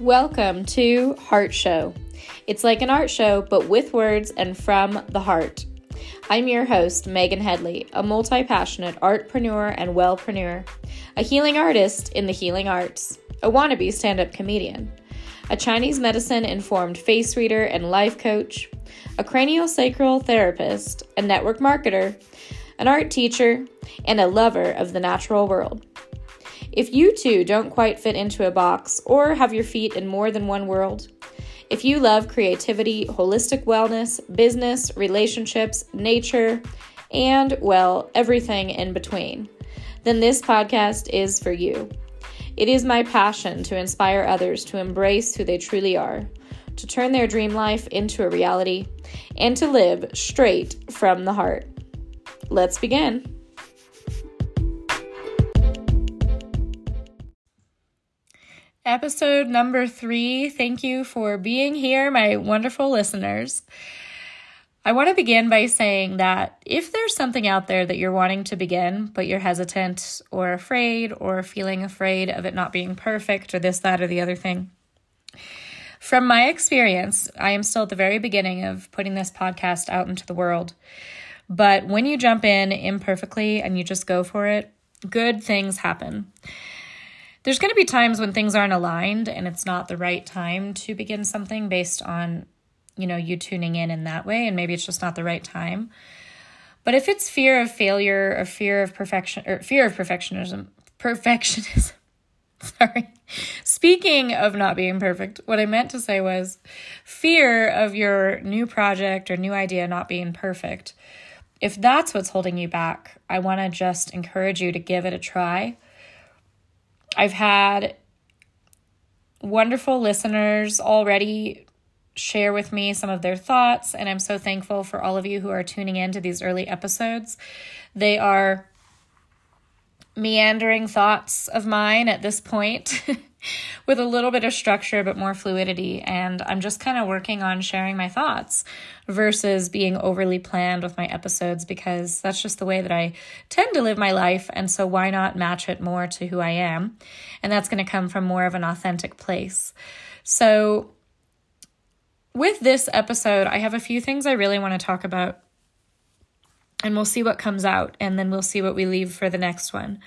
Welcome to Heart Show. It's like an art show, but with words and from the heart. I'm your host, Meghan Hedley, a multi passionate artpreneur and wellpreneur, a healing artist in the healing arts, a wannabe stand up comedian, a Chinese medicine informed face reader and life coach, a craniosacral therapist, a network marketer, an art teacher, and a lover of the natural world. If you too don't quite fit into a box or have your feet in more than one world, if you love creativity, holistic wellness, business, relationships, nature, and, well, everything in between, then this podcast is for you. It is my passion to inspire others to embrace who they truly are, to turn their dream life into a reality, and to live straight from the heart. Let's begin. Episode number three. Thank you for being here, my wonderful listeners. I want to begin by saying that if there's something out there that you're wanting to begin, but you're hesitant or afraid or feeling afraid of it not being perfect or this, that, or the other thing, from my experience, I am still at the very beginning of putting this podcast out into the world. But when you jump in imperfectly and you just go for it, good things happen there's going to be times when things aren't aligned and it's not the right time to begin something based on you know you tuning in in that way and maybe it's just not the right time. But if it's fear of failure or fear of perfection or fear of perfectionism perfectionism sorry. Speaking of not being perfect what i meant to say was fear of your new project or new idea not being perfect. If that's what's holding you back i want to just encourage you to give it a try I've had wonderful listeners already share with me some of their thoughts, and I'm so thankful for all of you who are tuning in to these early episodes. They are meandering thoughts of mine at this point. with a little bit of structure but more fluidity. And I'm just kind of working on sharing my thoughts versus being overly planned with my episodes because that's just the way that I tend to live my life. And so why not match it more to who I am? And that's going to come from more of an authentic place. So, with this episode, I have a few things I really want to talk about and we'll see what comes out and then we'll see what we leave for the next one.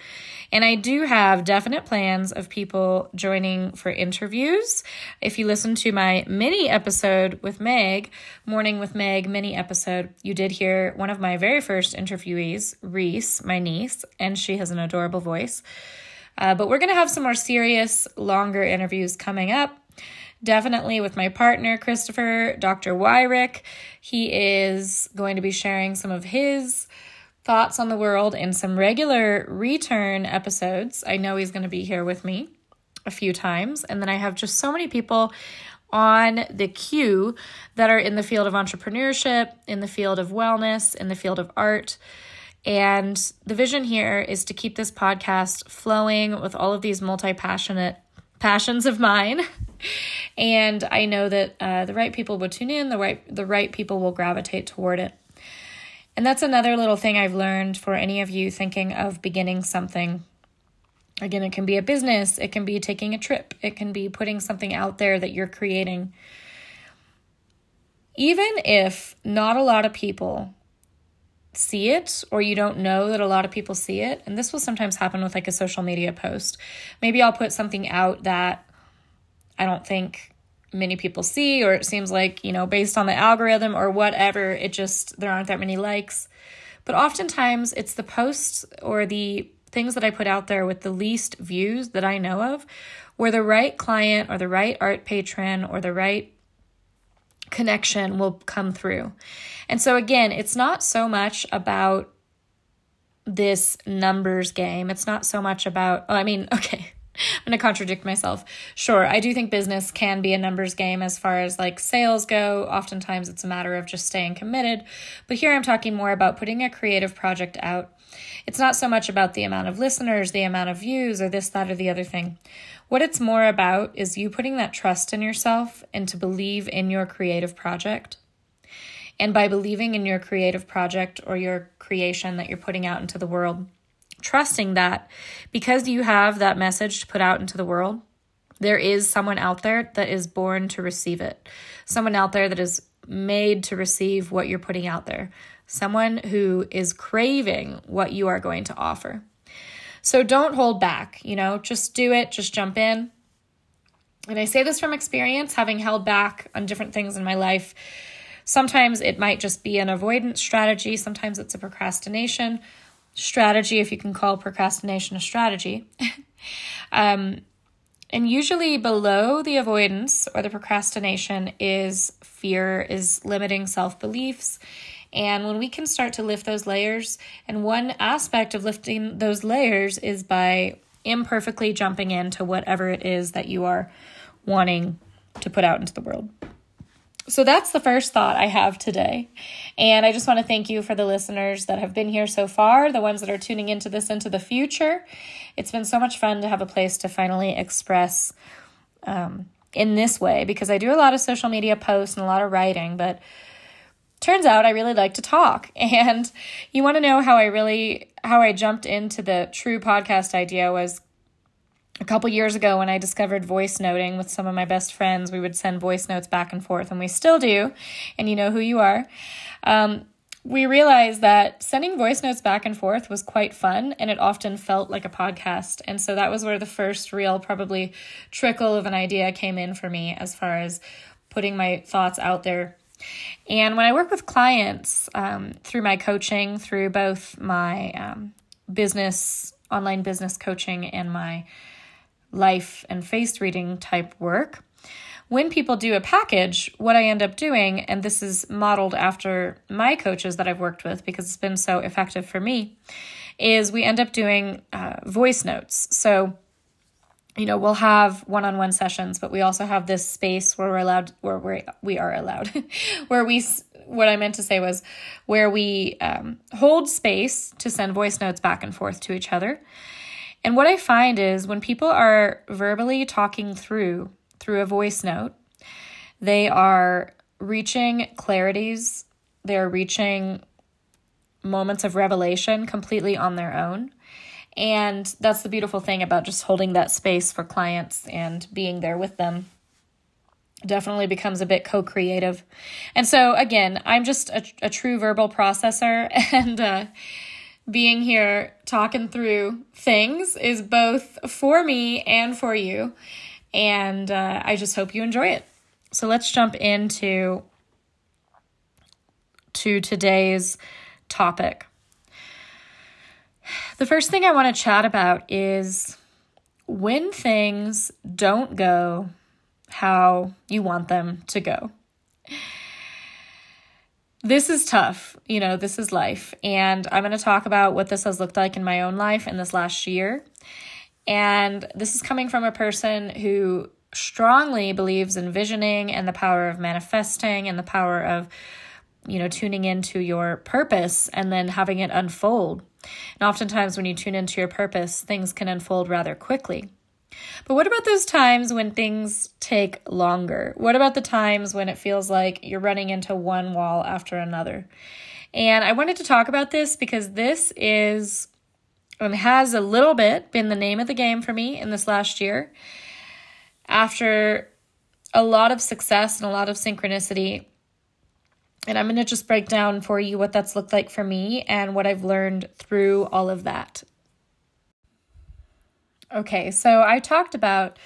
And I do have definite plans of people joining for interviews. If you listen to my mini episode with Meg, Morning with Meg mini episode, you did hear one of my very first interviewees, Reese, my niece, and she has an adorable voice. Uh, but we're going to have some more serious, longer interviews coming up definitely with my partner, Christopher, Dr. Wyrick. He is going to be sharing some of his thoughts on the world in some regular return episodes. I know he's going to be here with me a few times. And then I have just so many people on the queue that are in the field of entrepreneurship, in the field of wellness, in the field of art. And the vision here is to keep this podcast flowing with all of these multi passionate passions of mine. and I know that uh, the right people will tune in, the right the right people will gravitate toward it. And that's another little thing I've learned for any of you thinking of beginning something. Again, it can be a business, it can be taking a trip, it can be putting something out there that you're creating. Even if not a lot of people see it or you don't know that a lot of people see it and this will sometimes happen with like a social media post maybe i'll put something out that i don't think many people see or it seems like you know based on the algorithm or whatever it just there aren't that many likes but oftentimes it's the posts or the things that i put out there with the least views that i know of where the right client or the right art patron or the right connection will come through. And so, again, it's not so much about this numbers game. It's not so much about, oh, I mean, okay, I'm going to contradict myself. Sure, I do think business can be a numbers game as far as like sales go. Oftentimes it's a matter of just staying committed. But here I'm talking more about putting a creative project out. It's not so much about the amount of listeners, the amount of views, or this, that, or the other thing. What it's more about is you putting that trust in yourself and to believe in your creative project. And by believing in your creative project or your creation that you're putting out into the world, trusting that because you have that message to put out into the world, There is someone out there that is born to receive it, someone out there that is made to receive what you're putting out there, someone who is craving what you are going to offer. So don't hold back, you know, just do it, just jump in. And I say this from experience, having held back on different things in my life. Sometimes it might just be an avoidance strategy, sometimes it's a procrastination strategy, if you can call procrastination a strategy. um, and usually below the avoidance or the procrastination is fear, is limiting self beliefs. And when we can start to lift those layers, and one aspect of lifting those layers is by imperfectly jumping into whatever it is that you are wanting to put out into the world. So that's the first thought I have today. And I just want to thank you for the listeners that have been here so far, the ones that are tuning into this into the future. It's been so much fun to have a place to finally express um, in this way because I do a lot of social media posts and a lot of writing, but turns out I really like to talk. And you want to know how I really how I jumped into the true podcast idea was a couple years ago when I discovered voice noting with some of my best friends, we would send voice notes back and forth, and we still do. And you know who you are. Um, we realized that sending voice notes back and forth was quite fun and it often felt like a podcast. And so that was where the first real, probably trickle of an idea came in for me as far as putting my thoughts out there. And when I work with clients um, through my coaching, through both my um, business, online business coaching, and my life and face reading type work. When people do a package, what I end up doing, and this is modeled after my coaches that I've worked with because it's been so effective for me, is we end up doing uh, voice notes. So, you know, we'll have one-on-one sessions, but we also have this space where we're allowed, where we we are allowed, where we what I meant to say was where we um, hold space to send voice notes back and forth to each other. And what I find is when people are verbally talking through through a voice note, they are reaching clarities, they're reaching moments of revelation completely on their own. And that's the beautiful thing about just holding that space for clients and being there with them. Definitely becomes a bit co creative. And so, again, I'm just a, a true verbal processor, and uh, being here talking through things is both for me and for you. And uh, I just hope you enjoy it. So let's jump into to today's topic. The first thing I want to chat about is when things don't go how you want them to go this is tough. You know, this is life. And I'm going to talk about what this has looked like in my own life in this last year. And this is coming from a person who strongly believes in visioning and the power of manifesting and the power of, you know, tuning into your purpose and then having it unfold. And oftentimes, when you tune into your purpose, things can unfold rather quickly. But what about those times when things take longer? What about the times when it feels like you're running into one wall after another? And I wanted to talk about this because this is and has a little bit been the name of the game for me in this last year. After a lot of success and a lot of synchronicity, and I'm going to just break down for you what that's looked like for me and what I've learned through all of that. Okay, so I talked about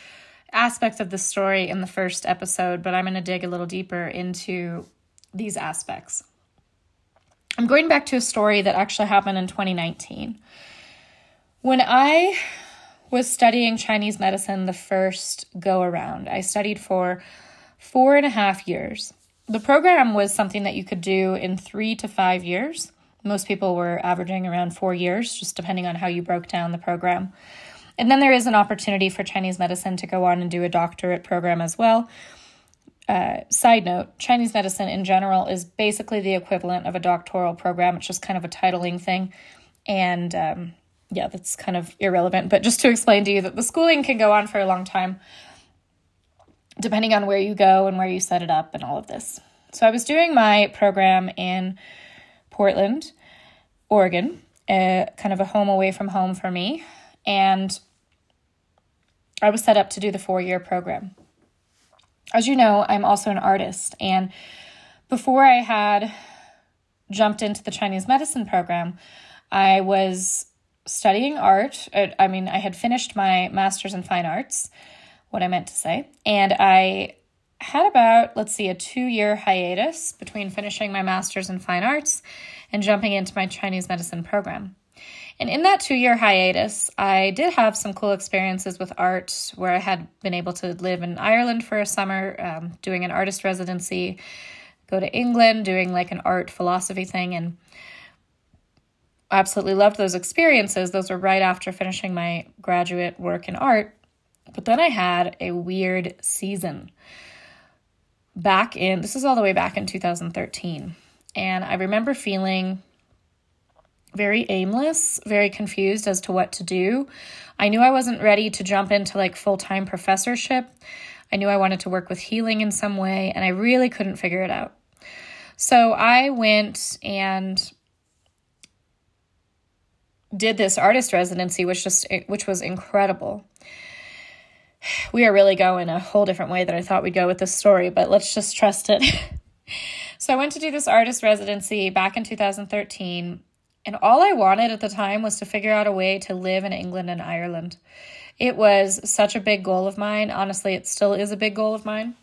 aspects of the story in the first episode, but I'm going to dig a little deeper into these aspects. I'm going back to a story that actually happened in 2019. When I was studying Chinese medicine the first go around, I studied for four and a half years. The program was something that you could do in three to five years. Most people were averaging around four years, just depending on how you broke down the program. And then there is an opportunity for Chinese medicine to go on and do a doctorate program as well. Uh, side note Chinese medicine in general is basically the equivalent of a doctoral program. It's just kind of a titling thing. And um, yeah, that's kind of irrelevant. But just to explain to you that the schooling can go on for a long time, depending on where you go and where you set it up and all of this. So I was doing my program in Portland, Oregon, uh, kind of a home away from home for me. And I was set up to do the four year program. As you know, I'm also an artist, and before I had jumped into the Chinese medicine program, I was studying art. I mean, I had finished my master's in fine arts, what I meant to say, and I had about, let's see, a two year hiatus between finishing my master's in fine arts and jumping into my Chinese medicine program. And in that two year hiatus, I did have some cool experiences with art where I had been able to live in Ireland for a summer, um, doing an artist residency, go to England, doing like an art philosophy thing, and absolutely loved those experiences. Those were right after finishing my graduate work in art. But then I had a weird season back in, this is all the way back in 2013. And I remember feeling very aimless, very confused as to what to do. I knew I wasn't ready to jump into like full time professorship. I knew I wanted to work with healing in some way, and I really couldn't figure it out. So I went and did this artist residency, which just which was incredible. We are really going a whole different way than I thought we'd go with this story, but let's just trust it. so I went to do this artist residency back in 2013 and all I wanted at the time was to figure out a way to live in England and Ireland. It was such a big goal of mine. Honestly, it still is a big goal of mine.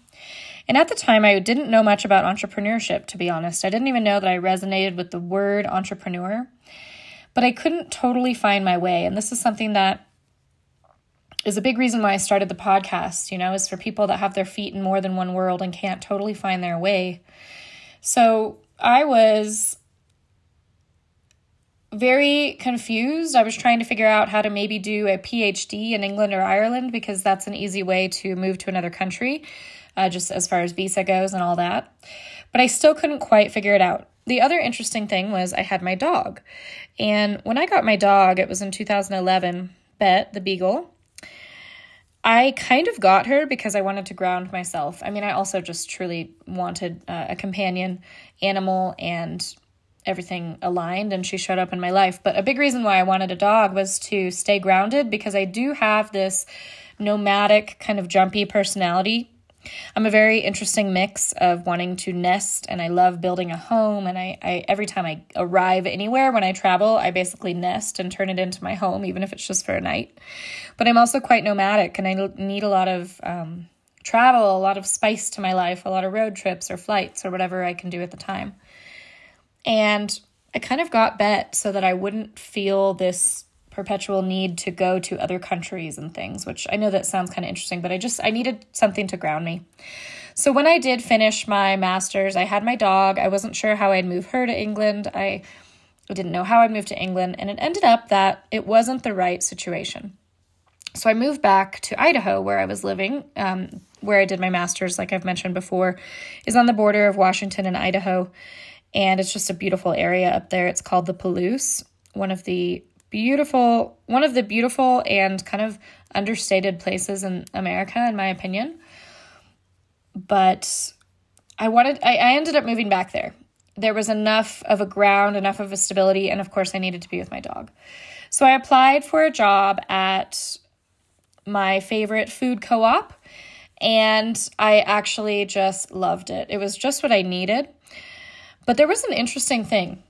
And at the time, I didn't know much about entrepreneurship, to be honest. I didn't even know that I resonated with the word entrepreneur, but I couldn't totally find my way. And this is something that is a big reason why I started the podcast, you know, is for people that have their feet in more than one world and can't totally find their way. So I was very confused. I was trying to figure out how to maybe do a PhD in England or Ireland because that's an easy way to move to another country, uh, just as far as visa goes and all that. But I still couldn't quite figure it out. The other interesting thing was I had my dog. And when I got my dog, it was in 2011, Bet, the Beagle. I kind of got her because I wanted to ground myself. I mean, I also just truly wanted uh, a companion animal and everything aligned and she showed up in my life. But a big reason why I wanted a dog was to stay grounded because I do have this nomadic kind of jumpy personality. I'm a very interesting mix of wanting to nest and I love building a home and I, I every time I arrive anywhere when I travel, I basically nest and turn it into my home, even if it's just for a night. But I'm also quite nomadic and I need a lot of um, travel, a lot of spice to my life, a lot of road trips or flights or whatever I can do at the time. And I kind of got bet so that I wouldn't feel this perpetual need to go to other countries and things, which I know that sounds kind of interesting, but I just I needed something to ground me. So when I did finish my masters, I had my dog. I wasn't sure how I'd move her to England. I didn't know how I'd move to England, and it ended up that it wasn't the right situation. So I moved back to Idaho, where I was living, um, where I did my master's, like I've mentioned before, is on the border of Washington and Idaho and it's just a beautiful area up there. It's called the Palouse, one of the beautiful, one of the beautiful and kind of understated places in America, in my opinion. But I wanted, I, I ended up moving back there. There was enough of a ground, enough of a stability, and of course, I needed to be with my dog. So I applied for a job at my favorite food co op, and I actually just loved it. It was just what I needed. But there was an interesting thing.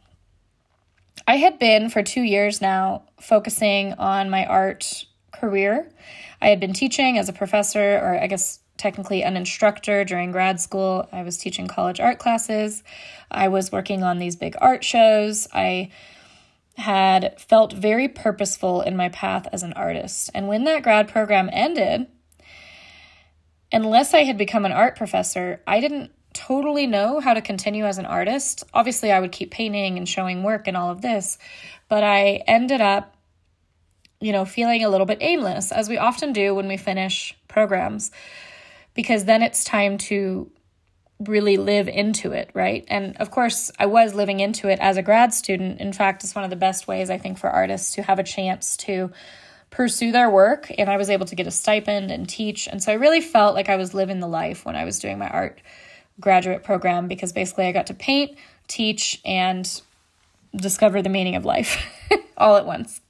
I had been for two years now focusing on my art career. I had been teaching as a professor, or I guess technically an instructor during grad school. I was teaching college art classes. I was working on these big art shows. I had felt very purposeful in my path as an artist. And when that grad program ended, unless I had become an art professor, I didn't totally know how to continue as an artist. Obviously, I would keep painting and showing work and all of this, but I ended up, you know, feeling a little bit aimless, as we often do when we finish programs, because then it's time to really live into it, right? And of course, I was living into it as a grad student. In fact, it's one of the best ways I think for artists to have a chance to pursue their work and I was able to get a stipend and teach. And so I really felt like I was living the life when I was doing my art graduate program because basically I got to paint, teach, and discover the meaning of life all at once.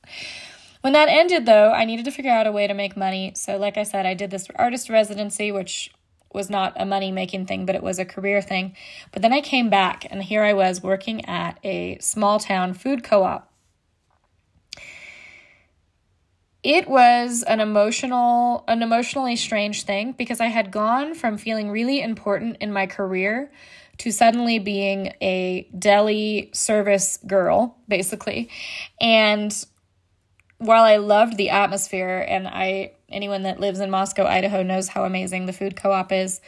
When that ended, though, I needed to figure out a way to make money. So, like I said, I did this artist residency, which was not a money making thing, but it was a career thing. But then I came back, and here I was working at a small town food co op. It was an emotional, an emotionally strange thing because I had gone from feeling really important in my career to suddenly being a deli service girl, basically. And while I loved the atmosphere and I anyone that lives in Moscow, Idaho knows how amazing the food co-op is.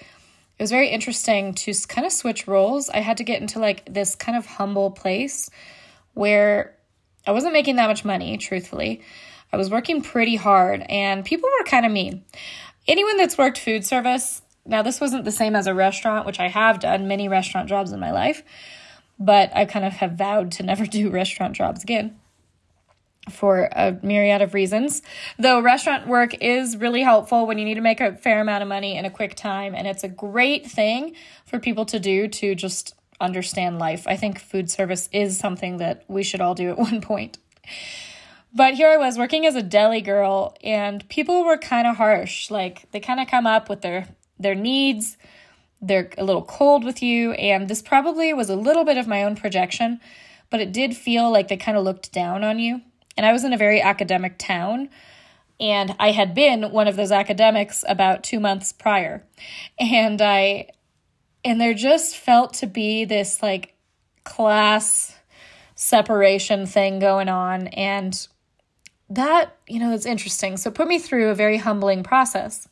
It was very interesting to kind of switch roles. I had to get into like this kind of humble place where I wasn't making that much money, truthfully. I was working pretty hard and people were kind of mean. Anyone that's worked food service, now this wasn't the same as a restaurant, which I have done many restaurant jobs in my life, but I kind of have vowed to never do restaurant jobs again for a myriad of reasons. Though restaurant work is really helpful when you need to make a fair amount of money in a quick time, and it's a great thing for people to do to just understand life. I think food service is something that we should all do at one point. But here I was working as a deli girl, and people were kind of harsh. Like they kind of come up with their their needs. They're a little cold with you, and this probably was a little bit of my own projection, but it did feel like they kind of looked down on you and I was in a very academic town. And I had been one of those academics about two months prior. And I, and there just felt to be this like class separation thing going on. And that, you know, it's interesting. So put me through a very humbling process.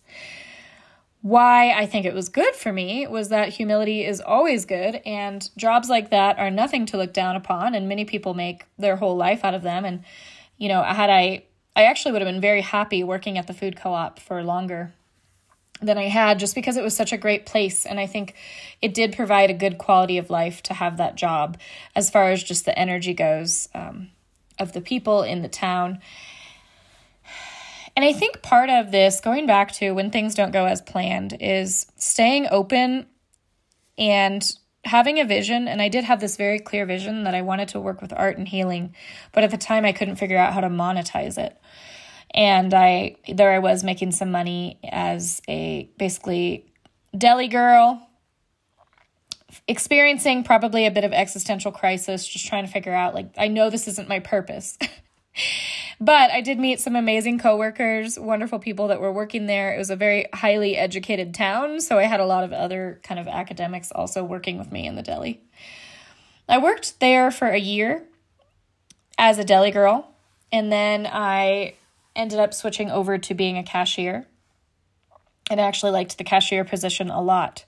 Why I think it was good for me was that humility is always good, and jobs like that are nothing to look down upon, and many people make their whole life out of them. And you know, had I I actually would have been very happy working at the food co-op for longer than I had just because it was such a great place and I think it did provide a good quality of life to have that job as far as just the energy goes um, of the people in the town. And I think part of this, going back to when things don't go as planned, is staying open and having a vision, and I did have this very clear vision that I wanted to work with art and healing, but at the time I couldn't figure out how to monetize it. And I there I was making some money as a basically deli girl, experiencing probably a bit of existential crisis, just trying to figure out like I know this isn't my purpose. But I did meet some amazing coworkers, wonderful people that were working there. It was a very highly educated town, so I had a lot of other kind of academics also working with me in the deli. I worked there for a year as a deli girl, and then I ended up switching over to being a cashier. And I actually liked the cashier position a lot.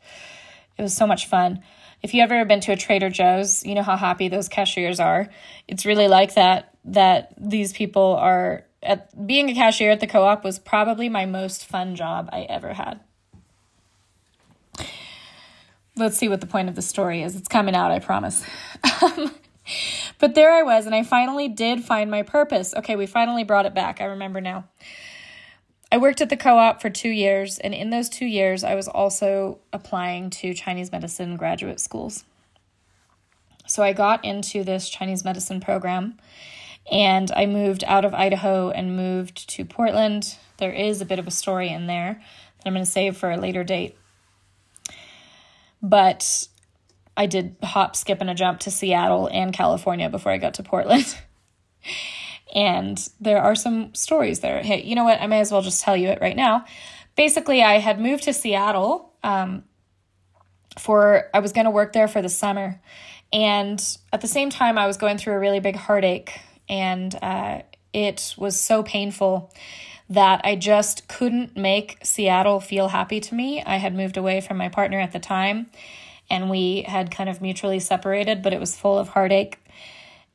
It was so much fun. If you ever been to a Trader Joe's, you know how happy those cashiers are. It's really like that that these people are at being a cashier at the co-op was probably my most fun job I ever had. Let's see what the point of the story is. It's coming out, I promise. Um, but there I was, and I finally did find my purpose. Okay, we finally brought it back. I remember now. I worked at the co op for two years, and in those two years, I was also applying to Chinese medicine graduate schools. So I got into this Chinese medicine program and I moved out of Idaho and moved to Portland. There is a bit of a story in there that I'm going to save for a later date. But I did hop, skip, and a jump to Seattle and California before I got to Portland. and there are some stories there. Hey, you know what? I may as well just tell you it right now. Basically, I had moved to Seattle um, for, I was going to work there for the summer. And at the same time, I was going through a really big heartache and uh, it was so painful that I just couldn't make Seattle feel happy to me. I had moved away from my partner at the time and we had kind of mutually separated, but it was full of heartache.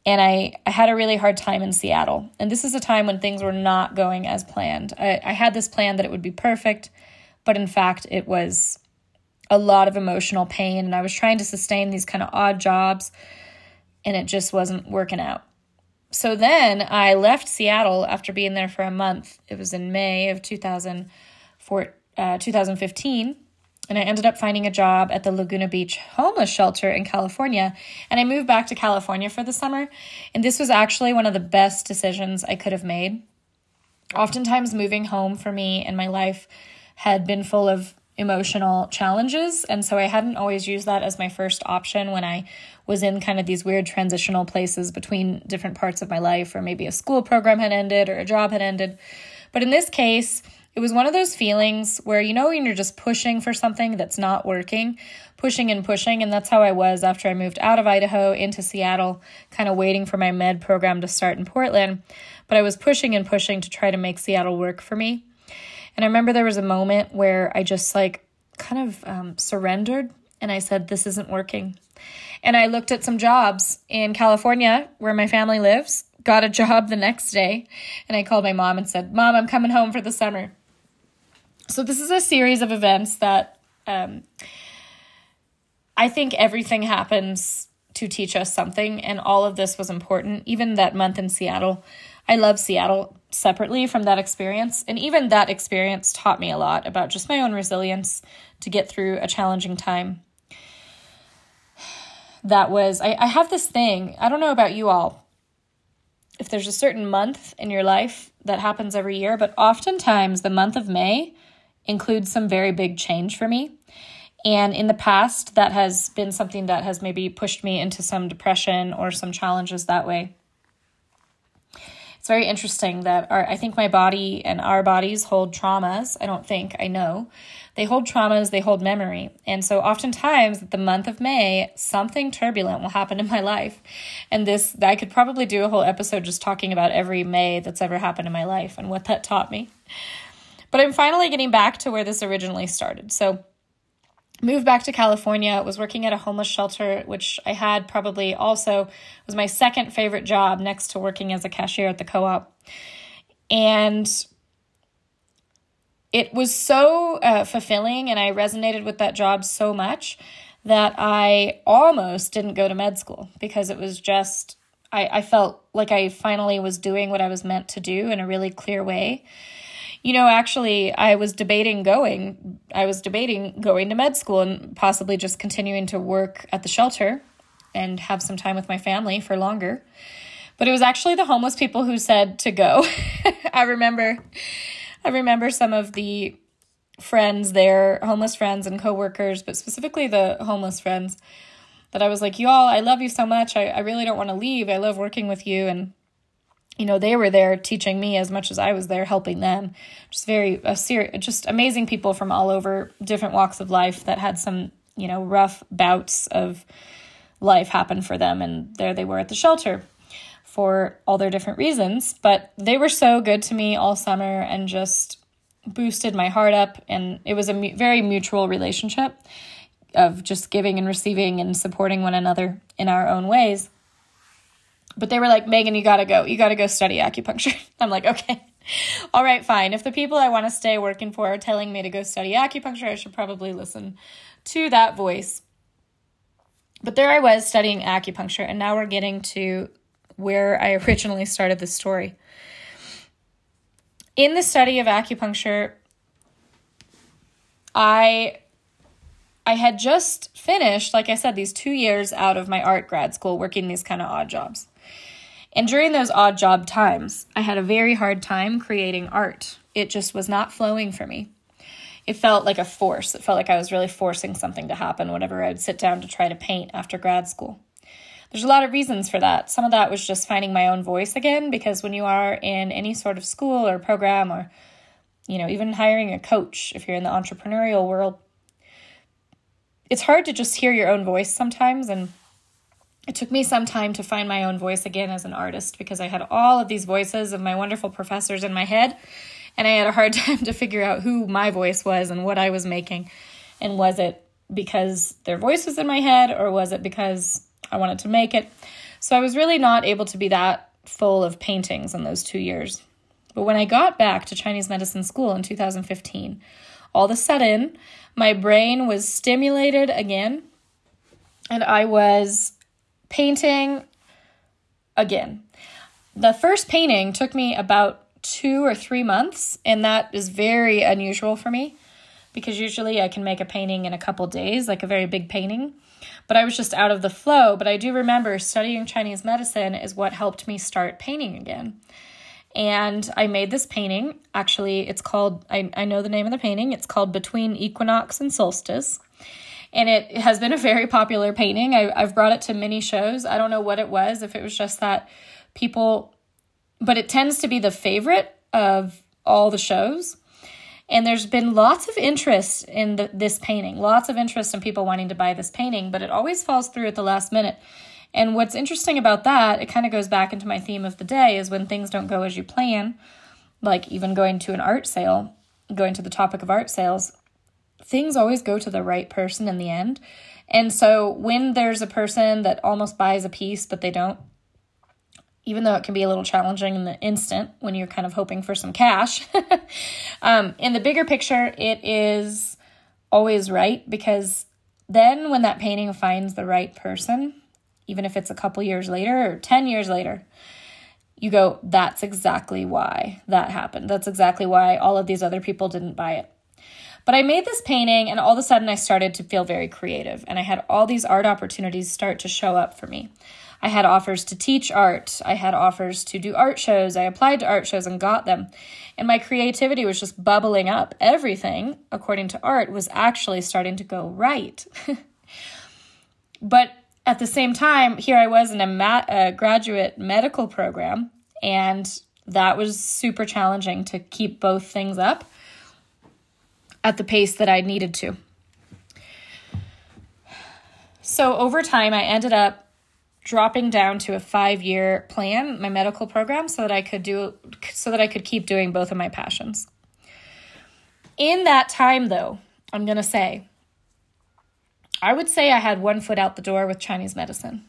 And I, I had a really hard time in Seattle. And this is a time when things were not going as planned. I, I had this plan that it would be perfect, but in fact, it was a lot of emotional pain. And I was trying to sustain these kind of odd jobs, and it just wasn't working out so then I left Seattle after being there for a month. It was in May of 2004, uh, 2015. And I ended up finding a job at the Laguna Beach homeless shelter in California. And I moved back to California for the summer. And this was actually one of the best decisions I could have made. Oftentimes, moving home for me in my life had been full of emotional challenges. And so I hadn't always used that as my first option when I was in kind of these weird transitional places between different parts of my life, or maybe a school program had ended or a job had ended. But in this case, it was one of those feelings where you know when you're just pushing for something that's not working, pushing and pushing, and that's how I was after I moved out of Idaho into Seattle, kind of waiting for my med program to start in Portland. But I was pushing and pushing to try to make Seattle work for me. And I remember there was a moment where I just like kind of um, surrendered and I said, This isn't working. And I looked at some jobs in California where my family lives, got a job the next day, and I called my mom and said, Mom, I'm coming home for the summer. So, this is a series of events that um, I think everything happens to teach us something, and all of this was important. Even that month in Seattle, I love Seattle separately from that experience, and even that experience taught me a lot about just my own resilience to get through a challenging time. That was, I, I have this thing, I don't know about you all, if there's a certain month in your life that happens every year, but oftentimes the month of May includes some very big change for me. And in the past, that has been something that has maybe pushed me into some depression or some challenges that way. It's very interesting that our, I think my body and our bodies hold traumas. I don't think, I know. They hold traumas, they hold memory. And so oftentimes the month of May, something turbulent will happen in my life. And this, I could probably do a whole episode just talking about every May that's ever happened in my life and what that taught me. But I'm finally getting back to where this originally started. So, moved back to California, was working at a homeless shelter, which I had probably also was my second favorite job next to working as a cashier at the co op. And it was so uh, fulfilling, and I resonated with that job so much that I almost didn't go to med school because it was just, I, I felt like I finally was doing what I was meant to do in a really clear way. You know, actually, I was debating going. I was debating going to med school and possibly just continuing to work at the shelter and have some time with my family for longer. But it was actually the homeless people who said to go. I remember I remember some of the friends there, homeless friends and coworkers, but specifically the homeless friends that I was like, Y'all, I love you so much. I, I really don't want to leave. I love working with you and you know they were there teaching me as much as i was there helping them. Just very a ser- just amazing people from all over different walks of life that had some you know rough bouts of life happen for them and there they were at the shelter for all their different reasons. But they were so good to me all summer and just boosted my heart up and it was a mu- very mutual relationship of just giving and receiving and supporting one another in our own ways but they were like, Meghan, you gotta go. You gotta go study acupuncture. I'm like, okay. All right, fine. If the people I want to stay working for are telling me to go study acupuncture, I should probably listen to that voice. But there I was studying acupuncture, and now we're getting to where I originally started the story. In the study of acupuncture, I I had just finished, like I said, these two years out of my art grad school working these kind of odd jobs. And during those odd job times, I had a very hard time creating art. It just was not flowing for me. It felt like a force. It felt like I was really forcing something to happen whenever I'd sit down to try to paint after grad school. There's a lot of reasons for that. Some of that was just finding my own voice again, because when you are in any sort of school or program or, you know, even hiring a coach, if you're in the entrepreneurial world, it's hard to just hear your own voice sometimes and it took me some time to find my own voice again as an artist because I had all of these voices of my wonderful professors in my head, and I had a hard time to figure out who my voice was and what I was making. And was it because their voice was in my head, or was it because I wanted to make it? So I was really not able to be that full of paintings in those two years. But when I got back to Chinese medicine school in 2015, all of a sudden, my brain was stimulated again, and I was painting again. The first painting took me about two or three months, and that is very unusual for me because usually I can make a painting in a couple days, like a very big painting. But I was just out of the flow. But I do remember studying Chinese medicine is what helped me start painting again. And I made this painting. Actually, it's called, I, I know the name of the painting. It's called Between Equinox and Solstice. And it has been a very popular painting. I, I've brought it to many shows. I don't know what it was, if it was just that people, but it tends to be the favorite of all the shows. And there's been lots of interest in the, this painting, lots of interest in people wanting to buy this painting, but it always falls through at the last minute. And what's interesting about that, it kind of goes back into my theme of the day, is when things don't go as you plan, like even going to an art sale, going to the topic of art sales, things always go to the right person in the end. And so when there's a person that almost buys a piece, but they don't, even though it can be a little challenging in the instant when you're kind of hoping for some cash, um, in the bigger picture, it is always right because then when that painting finds the right person, even if it's a couple years later or 10 years later, you go, that's exactly why that happened. That's exactly why all of these other people didn't buy it. But I made this painting, and all of a sudden I started to feel very creative, and I had all these art opportunities start to show up for me. I had offers to teach art. I had offers to do art shows. I applied to art shows and got them. And my creativity was just bubbling up. Everything, according to art, was actually starting to go right. but at the same time, here I was in a, a graduate medical program, and that was super challenging to keep both things up at the pace that I needed to. So over time, I ended up dropping down to a five year plan, my medical program, so that I could do so that I could keep doing both of my passions. In that time, though, I'm gonna say, I would say I had one foot out the door with Chinese medicine.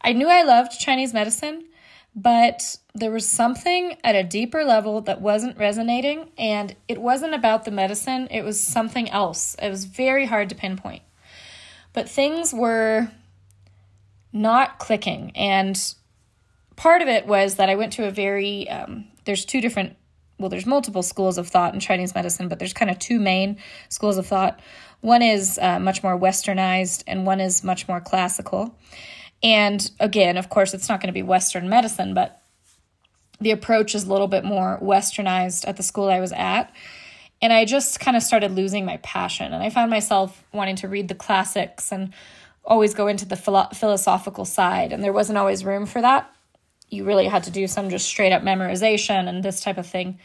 I knew I loved Chinese medicine, but there was something at a deeper level that wasn't resonating, and it wasn't about the medicine, it was something else. It was very hard to pinpoint. But things were not clicking. And part of it was that I went to a very, um, there's two different, well, there's multiple schools of thought in Chinese medicine, but there's kind of two main schools of thought. One is uh, much more westernized, and one is much more classical. And again, of course, it's not going to be Western medicine, but the approach is a little bit more westernized at the school I was at. And I just kind of started losing my passion. And I found myself wanting to read the classics and always go into the philo- philosophical side, and there wasn't always room for that. You really had to do some just straight up memorization and this type of thing.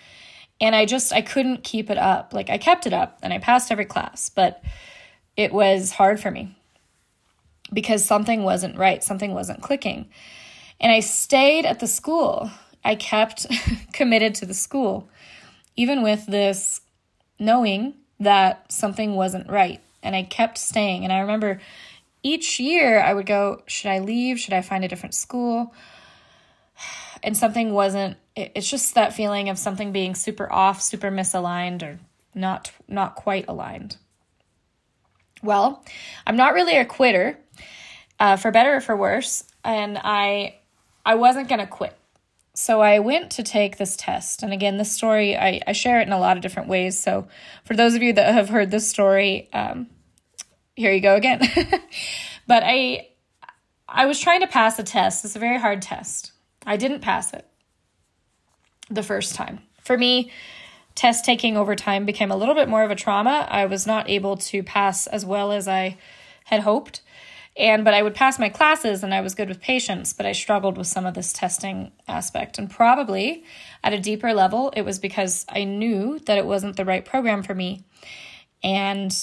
And I just I couldn't keep it up. Like I kept it up and I passed every class, but it was hard for me because something wasn't right, something wasn't clicking. And I stayed at the school. I kept committed to the school, even with this knowing that something wasn't right. And I kept staying. And I remember each year I would go, should I leave? Should I find a different school? And something wasn't it's just that feeling of something being super off, super misaligned or not not quite aligned. Well, I'm not really a quitter, uh, for better or for worse, and I I wasn't gonna quit. So I went to take this test. And again, this story, I, I share it in a lot of different ways. So for those of you that have heard this story, um, here you go again. but I I was trying to pass a test. It's a very hard test. I didn't pass it the first time. For me, test taking over time became a little bit more of a trauma. I was not able to pass as well as I had hoped. And but I would pass my classes and I was good with patients, but I struggled with some of this testing aspect. And probably at a deeper level, it was because I knew that it wasn't the right program for me. And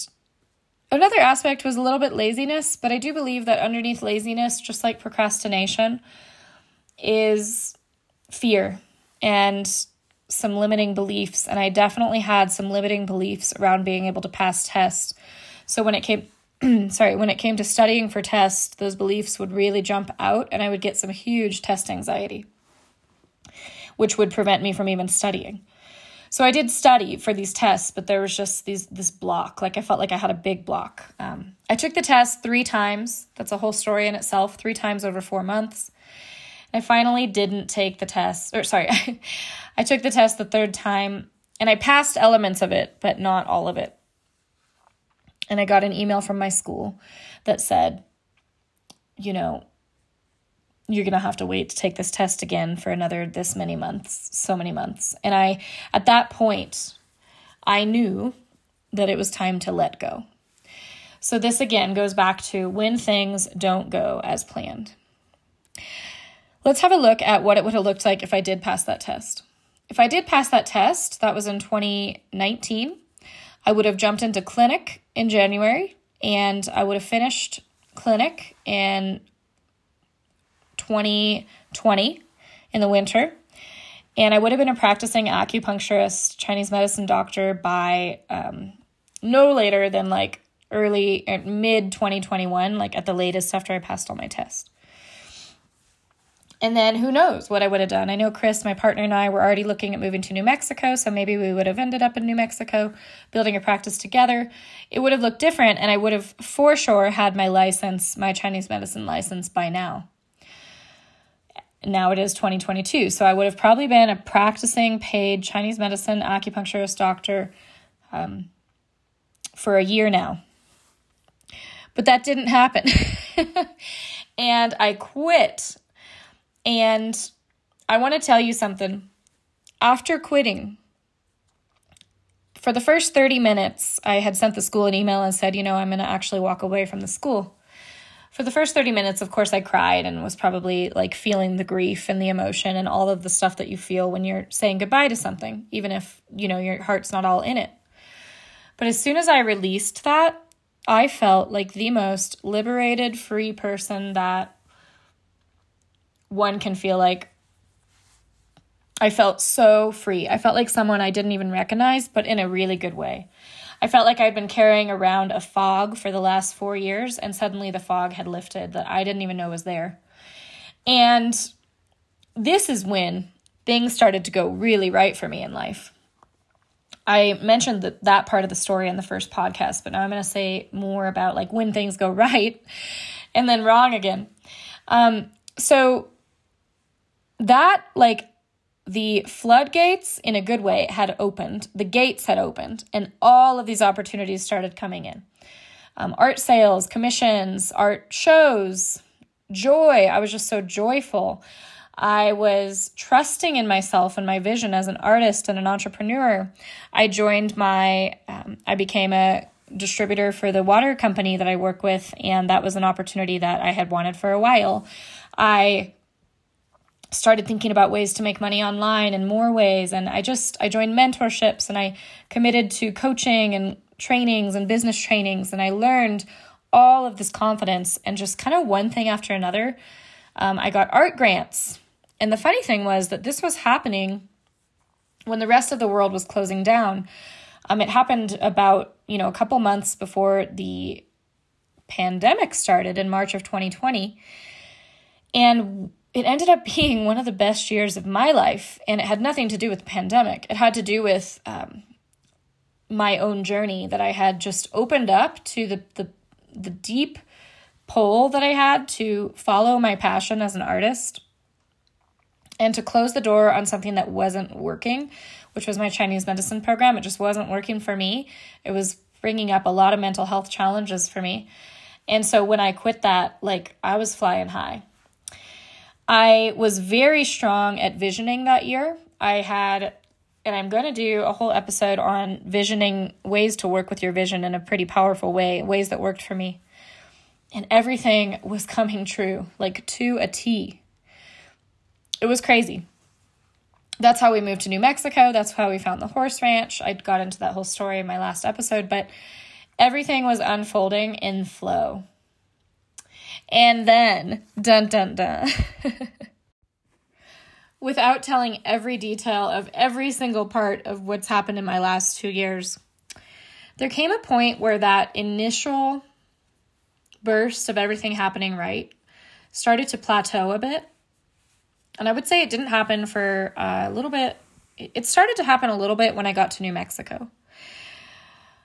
Another aspect was a little bit laziness, but I do believe that underneath laziness, just like procrastination, is fear and some limiting beliefs. And I definitely had some limiting beliefs around being able to pass tests. So when it came sorry, when it came to studying for tests, those beliefs would really jump out and I would get some huge test anxiety, which would prevent me from even studying. So I did study for these tests, but there was just these this block. Like I felt like I had a big block. Um, I took the test three times. That's a whole story in itself. Three times over four months. I finally didn't take the test, or sorry, I took the test the third time, and I passed elements of it, but not all of it. And I got an email from my school that said, you know, you're going to have to wait to take this test again for another this many months, so many months. And I, at that point, I knew that it was time to let go. So, this again goes back to when things don't go as planned. Let's have a look at what it would have looked like if I did pass that test. If I did pass that test, that was in 2019, I would have jumped into clinic in January and I would have finished clinic in 2020 in the winter. And I would have been a practicing acupuncturist, Chinese medicine doctor by um, no later than like early, uh, mid 2021, like at the latest after I passed all my tests. And then who knows what I would have done. I know Chris, my partner, and I were already looking at moving to New Mexico, so maybe we would have ended up in New Mexico building a practice together. It would have looked different, and I would have for sure had my license, my Chinese medicine license by now. Now it is 2022, so I would have probably been a practicing paid Chinese medicine acupuncturist doctor um, for a year now. But that didn't happen. and I quit and I want to tell you something. After quitting, for the first 30 minutes, I had sent the school an email and said, you know, I'm going to actually walk away from the school. For the first 30 minutes, of course, I cried and was probably like feeling the grief and the emotion and all of the stuff that you feel when you're saying goodbye to something, even if, you know, your heart's not all in it. But as soon as I released that, I felt like the most liberated, free person that one can feel like I felt so free. I felt like someone I didn't even recognize, but in a really good way. I felt like I'd been carrying around a fog for the last four years, and suddenly the fog had lifted that I didn't even know was there. And this is when things started to go really right for me in life. I mentioned that, that part of the story in the first podcast, but now I'm going to say more about like when things go right and then wrong again. Um, so that like the floodgates in a good way had opened. The gates had opened and all of these opportunities started coming in. Um, art sales commissions art shows. Joy. I was just so joyful. I was trusting in myself and my vision as an artist and an entrepreneur. I joined my um, i became a distributor for the water company that i work with and that was an opportunity that i had wanted for a while. I started thinking about ways to make money online in more ways. And i just i joined mentorships and i committed to coaching and trainings and business trainings. And i learned all of this confidence and just kind of one thing after another. Um, i got art grants. And the funny thing was that this was happening when the rest of the world was closing down. Um, it happened about you know a couple months before the pandemic started in march of 2020 and it ended up being one of the best years of my life. And it had nothing to do with the pandemic, it had to do with um, my own journey that I had just opened up to the, the, the deep pull that I had to follow my passion as an artist and to close the door on something that wasn't working, which was my Chinese medicine program. It just wasn't working for me. It was bringing up a lot of mental health challenges for me. And so when I quit that, like I was flying high. I was very strong at visioning that year. I had, and I'm going to do a whole episode on visioning ways to work with your vision in a pretty powerful way, ways that worked for me. And everything was coming true, like to a T. It was crazy. That's how we moved to New Mexico. That's how we found the horse ranch. I got into that whole story in my last episode, but everything was unfolding in flow. And then, dun dun dun. Without telling every detail of every single part of what's happened in my last two years, there came a point where that initial burst of everything happening right started to plateau a bit. And I would say it didn't happen for a little bit. It started to happen a little bit when I got to New Mexico.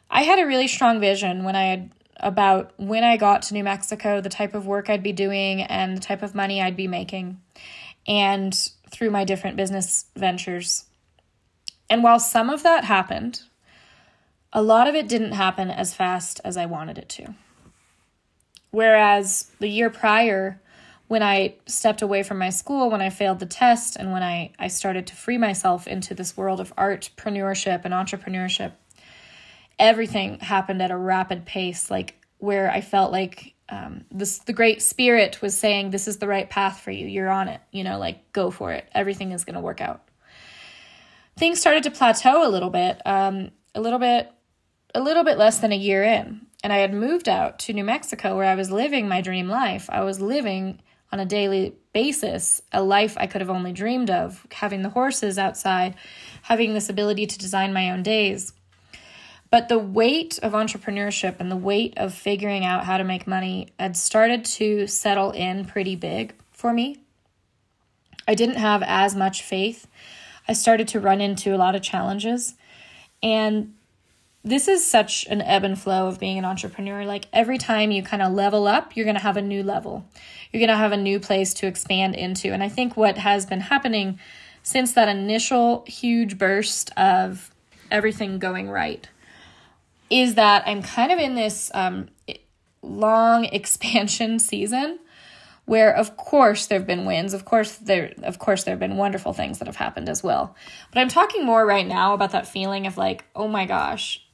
I had a really strong vision when I had about when I got to New Mexico, the type of work I'd be doing, and the type of money I'd be making, and through my different business ventures. And while some of that happened, a lot of it didn't happen as fast as I wanted it to. Whereas the year prior when I stepped away from my school, when I failed the test, and when I, I started to free myself into this world of artpreneurship and entrepreneurship, everything happened at a rapid pace, like where I felt like um, this the great spirit was saying, This is the right path for you. You're on it. You know, like go for it. Everything is gonna work out. Things started to plateau a little bit, um, a little bit, a little bit less than a year in. And I had moved out to New Mexico where I was living my dream life. I was living on a daily basis, a life I could have only dreamed of, having the horses outside, having this ability to design my own days. But the weight of entrepreneurship and the weight of figuring out how to make money had started to settle in pretty big for me. I didn't have as much faith. I started to run into a lot of challenges. And this is such an ebb and flow of being an entrepreneur. Like every time you kind of level up, you're going to have a new level. You're going to have a new place to expand into. And I think what has been happening since that initial huge burst of everything going right is that I'm kind of in this um, long expansion season where of course there have been wins of course there of course there have been wonderful things that have happened as well but i'm talking more right now about that feeling of like oh my gosh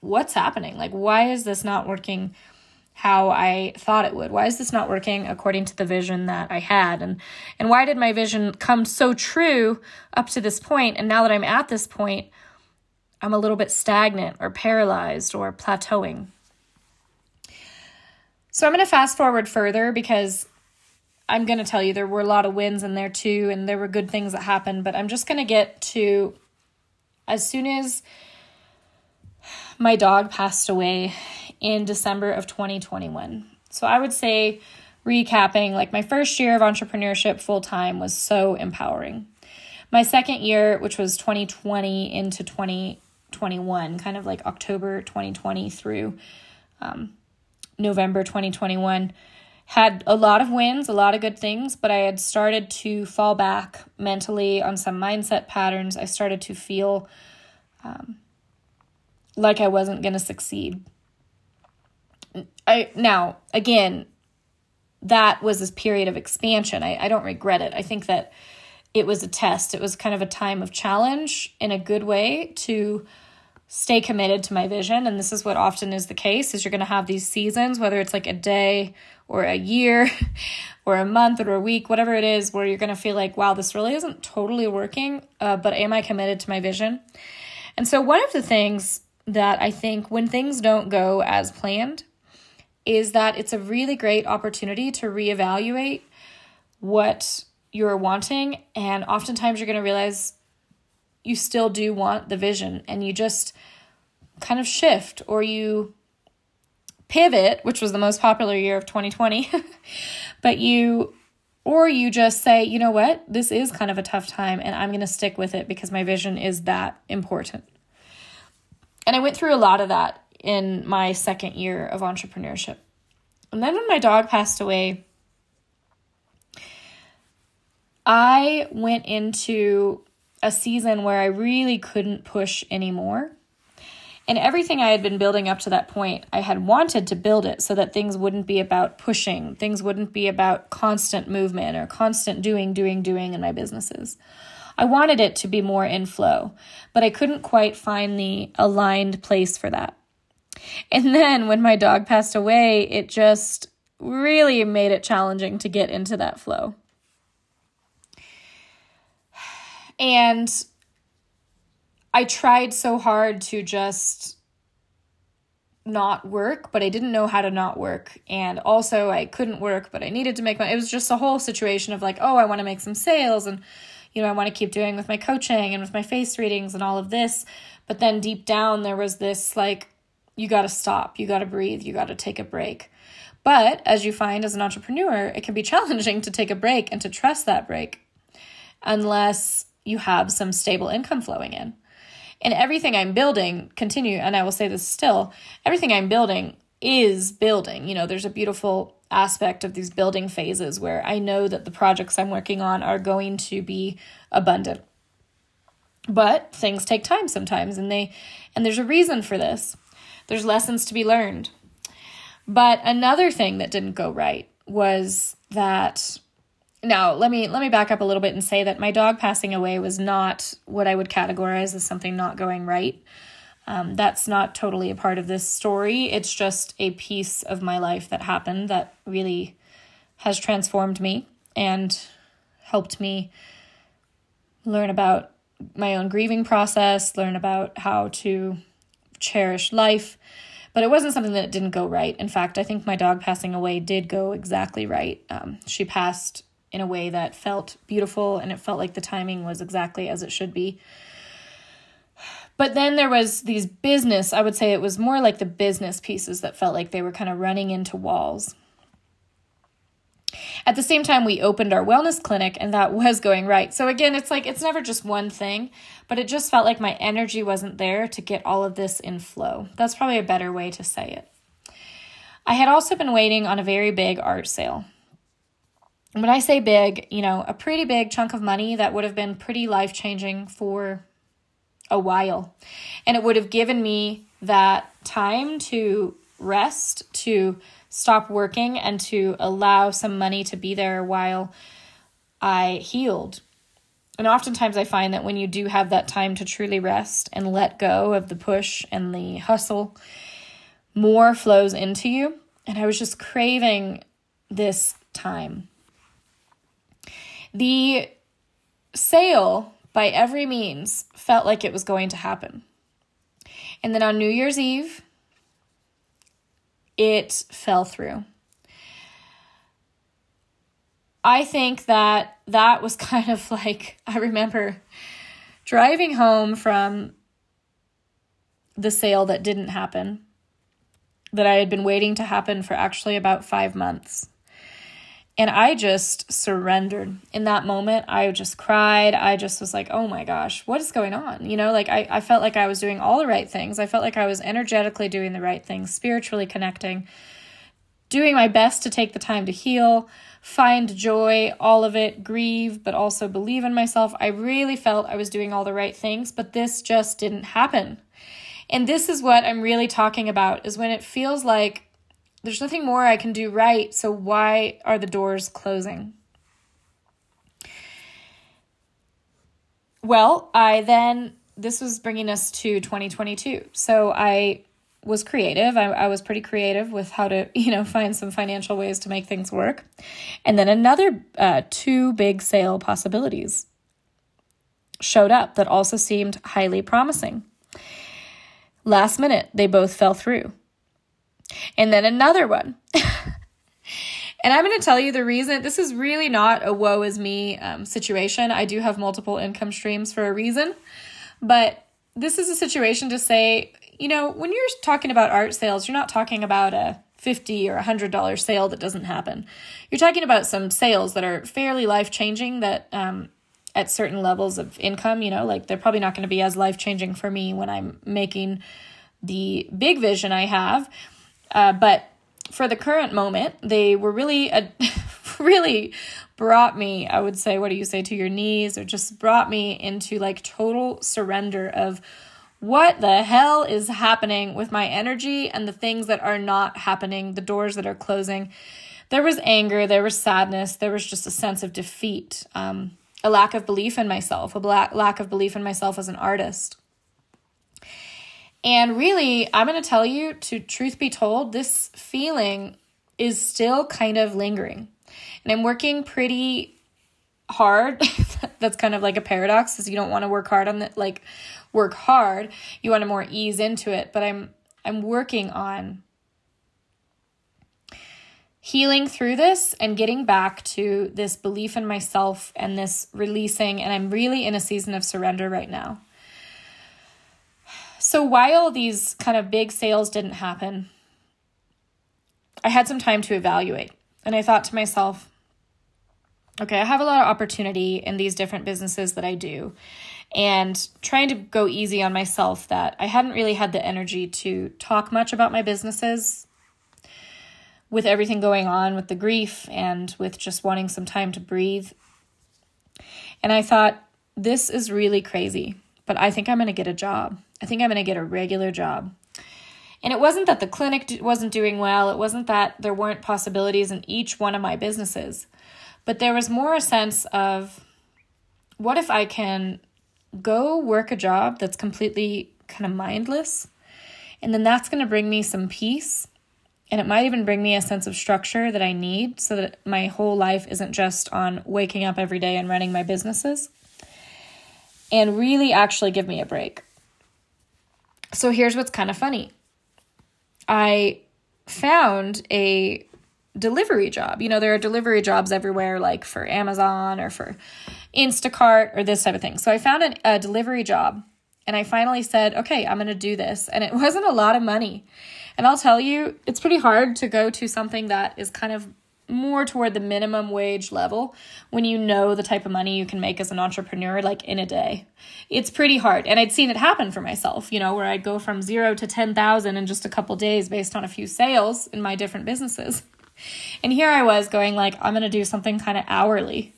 what's happening? Like, why is this not working how I thought it would? Why is this not working according to the vision that I had? And and why did my vision come so true up to this point? And now that I'm at this point, I'm a little bit stagnant or paralyzed or plateauing. So I'm going to fast forward further because I'm going to tell you there were a lot of wins in there too, and there were good things that happened, but I'm just going to get to as soon as my dog passed away in December of 2021. So I would say, recapping, like my first year of entrepreneurship full time was so empowering. My second year, which was 2020 into 2021, kind of like October 2020 through um, November 2021, had a lot of wins, a lot of good things, but I had started to fall back mentally on some mindset patterns. I started to feel um, like I wasn't going to succeed. I now again that was this period of expansion. I, I don't regret it. I think that it was a test. It was kind of a time of challenge in a good way to stay committed to my vision. And this is what often is the case is you're going to have these seasons, whether it's like a day or a year or a month or a week, whatever it is, where you're going to feel like, wow, this really isn't totally working, uh, but am I committed to my vision? And so one of the things that I think when things don't go as planned is that it's a really great opportunity to reevaluate what you're wanting. And oftentimes you're going to realize you still do want the vision and you just kind of shift or you pivot, which was the most popular year of 2020, but you or you just say, you know what, this is kind of a tough time and I'm going to stick with it because my vision is that important. And I went through a lot of that in my second year of entrepreneurship. And then when my dog passed away, I went into a season where I really couldn't push anymore. And everything I had been building up to that point, I had wanted to build it so that things wouldn't be about pushing, things wouldn't be about constant movement or constant doing, doing, doing in my businesses. I wanted it to be more in flow, but I couldn't quite find the aligned place for that. And then when my dog passed away, it just really made it challenging to get into that flow. And I tried so hard to just not work, but I didn't know how to not work. And also, I couldn't work, but I needed to make money. It was just a whole situation of like, oh, I want to make some sales and you know, I want to keep doing with my coaching and with my face readings and all of this. But then deep down, there was this like, you got to stop, you got to breathe, you got to take a break. But as you find as an entrepreneur, it can be challenging to take a break and to trust that break unless you have some stable income flowing in. And everything I'm building, continue, and I will say this still, everything I'm building is building. You know, there's a beautiful aspect of these building phases where I know that the projects I'm working on are going to be abundant. But things take time sometimes and they and there's a reason for this. There's lessons to be learned. But another thing that didn't go right was that now let me let me back up a little bit and say that my dog passing away was not what I would categorize as something not going right. Um, that's not totally a part of this story. It's just a piece of my life that happened that really has transformed me and helped me learn about my own grieving process, learn about how to cherish life. But it wasn't something that didn't go right. In fact, I think my dog passing away did go exactly right. Um, she passed in a way that felt beautiful and it felt like the timing was exactly as it should be. But then there was these business, I would say it was more like the business pieces that felt like they were kind of running into walls. At the same time, we opened our wellness clinic and that was going right. So, again, it's like it's never just one thing, but it just felt like my energy wasn't there to get all of this in flow. That's probably a better way to say it. I had also been waiting on a very big art sale. When I say big, you know, a pretty big chunk of money that would have been pretty life changing for a while. And it would have given me that time to rest, to stop working and to allow some money to be there while I healed. And oftentimes I find that when you do have that time to truly rest and let go of the push and the hustle, more flows into you. And I was just craving this time. The sale, by every means, felt like it was going to happen. And then on New Year's Eve, it fell through. I think that that was kind of like, I remember driving home from the sale that didn't happen, that I had been waiting to happen for actually about five months. And I just surrendered. In that moment, I just cried. I just was like, oh my gosh, what is going on? You know, like I, I felt like I was doing all the right things. I felt like I was energetically doing the right things, spiritually connecting, doing my best to take the time to heal, find joy, all of it, grieve, but also believe in myself. I really felt I was doing all the right things, but this just didn't happen. And this is what I'm really talking about is when it feels like there's nothing more I can do right, so why are the doors closing? Well, I then, this was bringing us to 2022. So I was creative. I, I was pretty creative with how to, you know, find some financial ways to make things work. And then another uh, two big sale possibilities showed up that also seemed highly promising. Last minute, they both fell through and then another one. and I'm going to tell you the reason this is really not a woe is me um, situation. I do have multiple income streams for a reason, but this is a situation to say, you know, when you're talking about art sales, you're not talking about a 50 or a $100 sale that doesn't happen. You're talking about some sales that are fairly life changing that, um, at certain levels of income, you know, like they're probably not going to be as life changing for me when I'm making the big vision I have. Uh, but for the current moment, they were really, uh, really brought me, I would say, what do you say, to your knees, or just brought me into like total surrender of what the hell is happening with my energy and the things that are not happening, the doors that are closing. There was anger, there was sadness, there was just a sense of defeat, um, a lack of belief in myself, a lack of belief in myself as an artist. And really, I'm going to tell you, to truth be told, this feeling is still kind of lingering. And I'm working pretty hard. That's kind of like a paradox because you don't want to work hard on it, like work hard. You want to more ease into it. But I'm I'm working on healing through this and getting back to this belief in myself and this releasing. And I'm really in a season of surrender right now. So while these kind of big sales didn't happen, I had some time to evaluate. And I thought to myself, okay, I have a lot of opportunity in these different businesses that I do. And trying to go easy on myself that I hadn't really had the energy to talk much about my businesses with everything going on with the grief and with just wanting some time to breathe. And I thought, this is really crazy, but I think I'm going to get a job. I think I'm going to get a regular job. And it wasn't that the clinic wasn't doing well, it wasn't that there weren't possibilities in each one of my businesses, but there was more a sense of what if I can go work a job that's completely kind of mindless? And then that's going to bring me some peace. And it might even bring me a sense of structure that I need so that my whole life isn't just on waking up every day and running my businesses. And really actually give me a break. So here's what's kind of funny I found a delivery job. You know, there are delivery jobs everywhere, like for Amazon or for Instacart or this type of thing. So I found an, a delivery job and I finally said, okay, I'm going to do this. And it wasn't a lot of money. And I'll tell you, it's pretty hard to go to something that is kind of more toward the minimum wage level when you know the type of money you can make as an entrepreneur like in a day. It's pretty hard. And I'd seen it happen for myself, you know, where I'd go from 0 to 10,000 in just a couple days based on a few sales in my different businesses. And here I was going like I'm going to do something kind of hourly.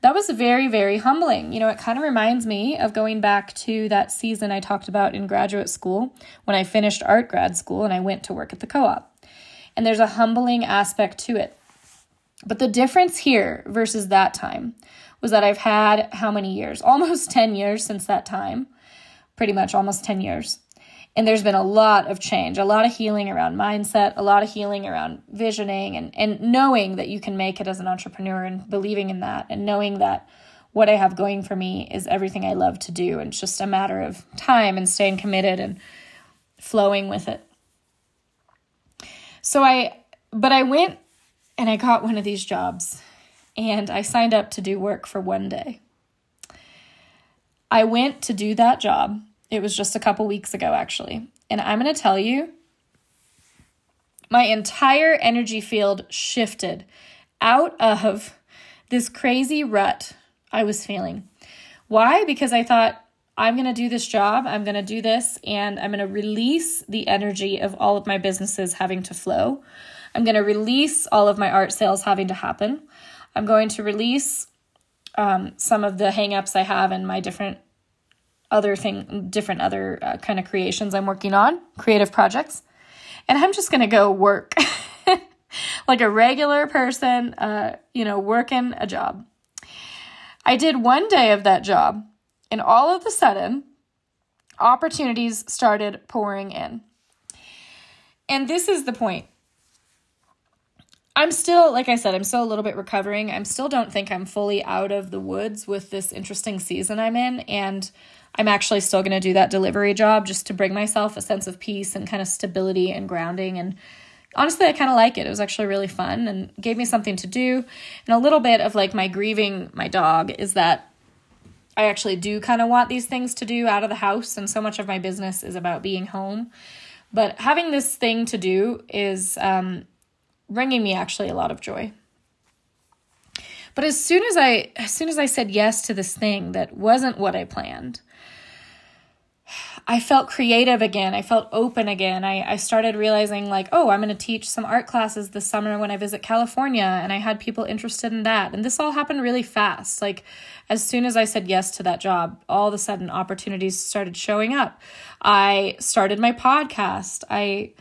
That was very very humbling. You know, it kind of reminds me of going back to that season I talked about in graduate school when I finished art grad school and I went to work at the co-op. And there's a humbling aspect to it but the difference here versus that time was that I've had how many years? Almost 10 years since that time. Pretty much almost 10 years. And there's been a lot of change, a lot of healing around mindset, a lot of healing around visioning and, and knowing that you can make it as an entrepreneur and believing in that and knowing that what I have going for me is everything I love to do. And it's just a matter of time and staying committed and flowing with it. So I, but I went and I got one of these jobs and I signed up to do work for one day. I went to do that job. It was just a couple weeks ago, actually. And I'm going to tell you, my entire energy field shifted out of this crazy rut I was feeling. Why? Because I thought, I'm going to do this job, I'm going to do this, and I'm going to release the energy of all of my businesses having to flow. I'm going to release all of my art sales having to happen. I'm going to release um, some of the hangups I have in my different other thing, different other uh, kind of creations I'm working on, creative projects, and I'm just going to go work like a regular person, uh, you know, working a job. I did one day of that job, and all of a sudden, opportunities started pouring in. And this is the point. I'm still, like I said, I'm still a little bit recovering. I still don't think I'm fully out of the woods with this interesting season I'm in. And I'm actually still going to do that delivery job just to bring myself a sense of peace and kind of stability and grounding. And honestly, I kind of like it. It was actually really fun and gave me something to do. And a little bit of like my grieving my dog is that I actually do kind of want these things to do out of the house. And so much of my business is about being home. But having this thing to do is, um, bringing me actually a lot of joy. But as soon as I as soon as I said yes to this thing that wasn't what I planned, I felt creative again. I felt open again. I, I started realizing, like, oh, I'm going to teach some art classes this summer when I visit California. And I had people interested in that. And this all happened really fast. Like, as soon as I said yes to that job, all of a sudden opportunities started showing up. I started my podcast. I,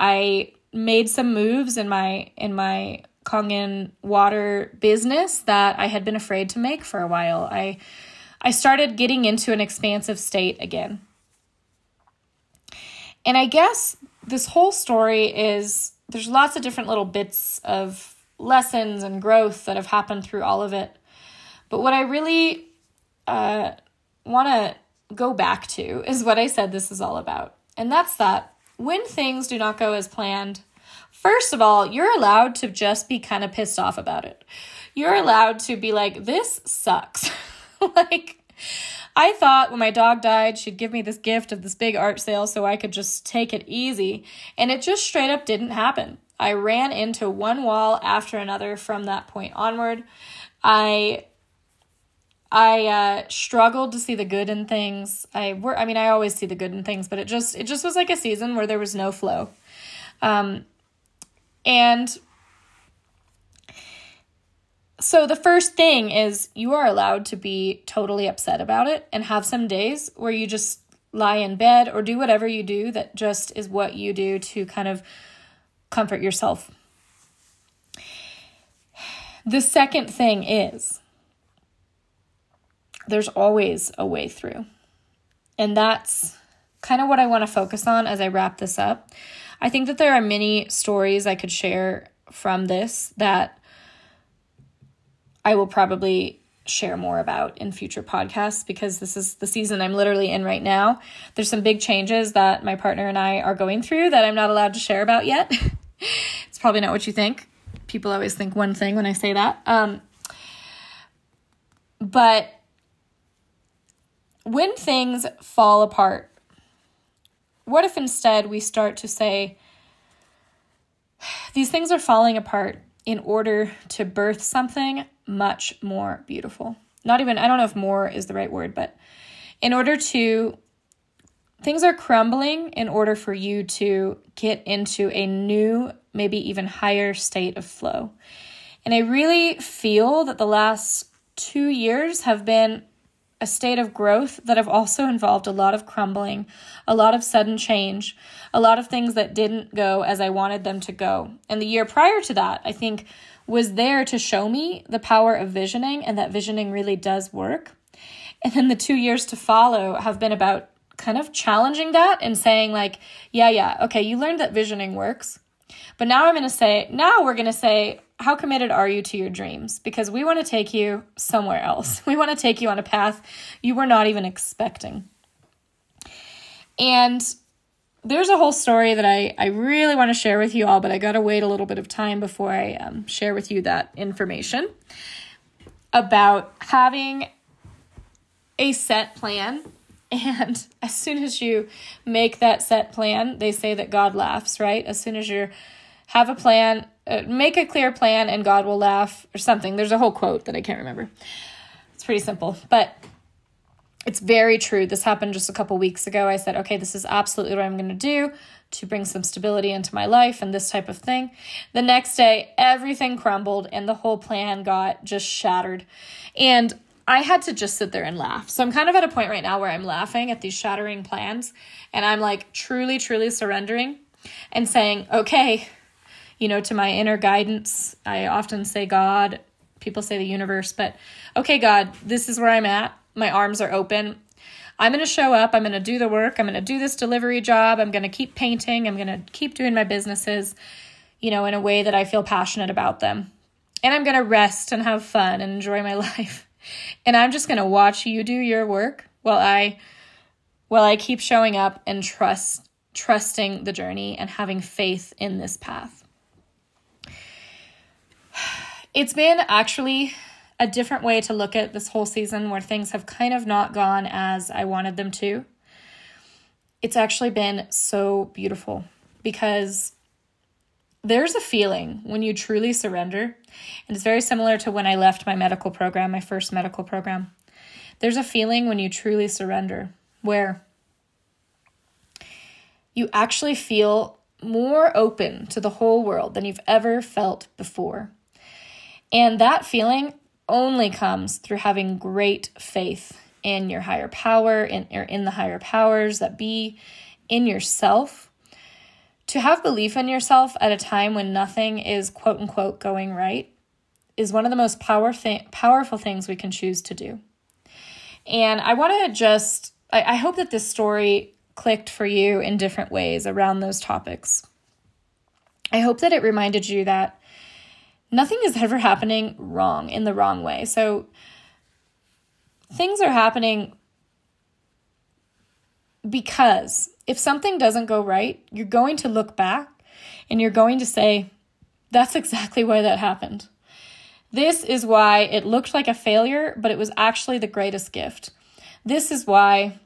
I made some moves in my in my Kangen water business that I had been afraid to make for a while. I I started getting into an expansive state again. And I guess this whole story is there's lots of different little bits of lessons and growth that have happened through all of it. But what I really uh, want to go back to is what I said this is all about. And that's that when things do not go as planned, first of all, you're allowed to just be kind of pissed off about it. You're allowed to be like, this sucks. like, I thought when my dog died, she'd give me this gift of this big art sale so I could just take it easy. And it just straight up didn't happen. I ran into one wall after another from that point onward. I I uh, struggled to see the good in things. I were, I mean, I always see the good in things, but it just it just was like a season where there was no flow, um, and so the first thing is you are allowed to be totally upset about it and have some days where you just lie in bed or do whatever you do that just is what you do to kind of comfort yourself. The second thing is there's always a way through. And that's kind of what I want to focus on as I wrap this up. I think that there are many stories I could share from this that I will probably share more about in future podcasts because this is the season I'm literally in right now. There's some big changes that my partner and I are going through that I'm not allowed to share about yet. it's probably not what you think. People always think one thing when I say that. Um, but when things fall apart, what if instead we start to say, these things are falling apart in order to birth something much more beautiful. Not even, I don't know if more is the right word, but in order to, things are crumbling in order for you to get into a new, maybe even higher state of flow. And I really feel that the last two years have been a state of growth that have also involved a lot of crumbling, a lot of sudden change, a lot of things that didn't go as I wanted them to go. And the year prior to that, I think, was there to show me the power of visioning and that visioning really does work. And then the two years to follow have been about kind of challenging that and saying, like, yeah, yeah, okay, you learned that visioning works. But now I'm going to say, now we're going to say, how committed are you to your dreams? Because we want to take you somewhere else. We want to take you on a path you were not even expecting. And there's a whole story that I, I really want to share with you all, but I got to wait a little bit of time before I um, share with you that information about having a set plan. And as soon as you make that set plan, they say that God laughs, right? As soon as you have a plan, uh, make a clear plan and God will laugh or something. There's a whole quote that I can't remember. It's pretty simple, but it's very true. This happened just a couple weeks ago. I said, okay, this is absolutely what I'm going to do to bring some stability into my life and this type of thing. The next day, everything crumbled and the whole plan got just shattered. And I had to just sit there and laugh. So I'm kind of at a point right now where I'm laughing at these shattering plans and I'm like truly, truly surrendering and saying, okay, you know, to my inner guidance. I often say God, people say the universe, but okay, God, this is where I'm at. My arms are open. I'm going to show up. I'm going to do the work. I'm going to do this delivery job. I'm going to keep painting. I'm going to keep doing my businesses, you know, in a way that I feel passionate about them. And I'm going to rest and have fun and enjoy my life. And I'm just going to watch you do your work while I while I keep showing up and trust trusting the journey and having faith in this path it's been actually a different way to look at this whole season where things have kind of not gone as I wanted them to. It's actually been so beautiful because there's a feeling when you truly surrender, and it's very similar to when I left my medical program, my first medical program. There's a feeling when you truly surrender where you actually feel more open to the whole world than you've ever felt before. And that feeling only comes through having great faith in your higher power, in, or in the higher powers that be, in yourself. To have belief in yourself at a time when nothing is quote unquote going right is one of the most power powerful things we can choose to do. And I want to just, I, I hope that this story clicked for you in different ways around those topics. I hope that it reminded you that nothing is ever happening wrong in the wrong way. So things are happening because if something doesn't go right, you're going to look back and you're going to say, that's exactly why that happened. This is why it looked like a failure, but it was actually the greatest gift. This is why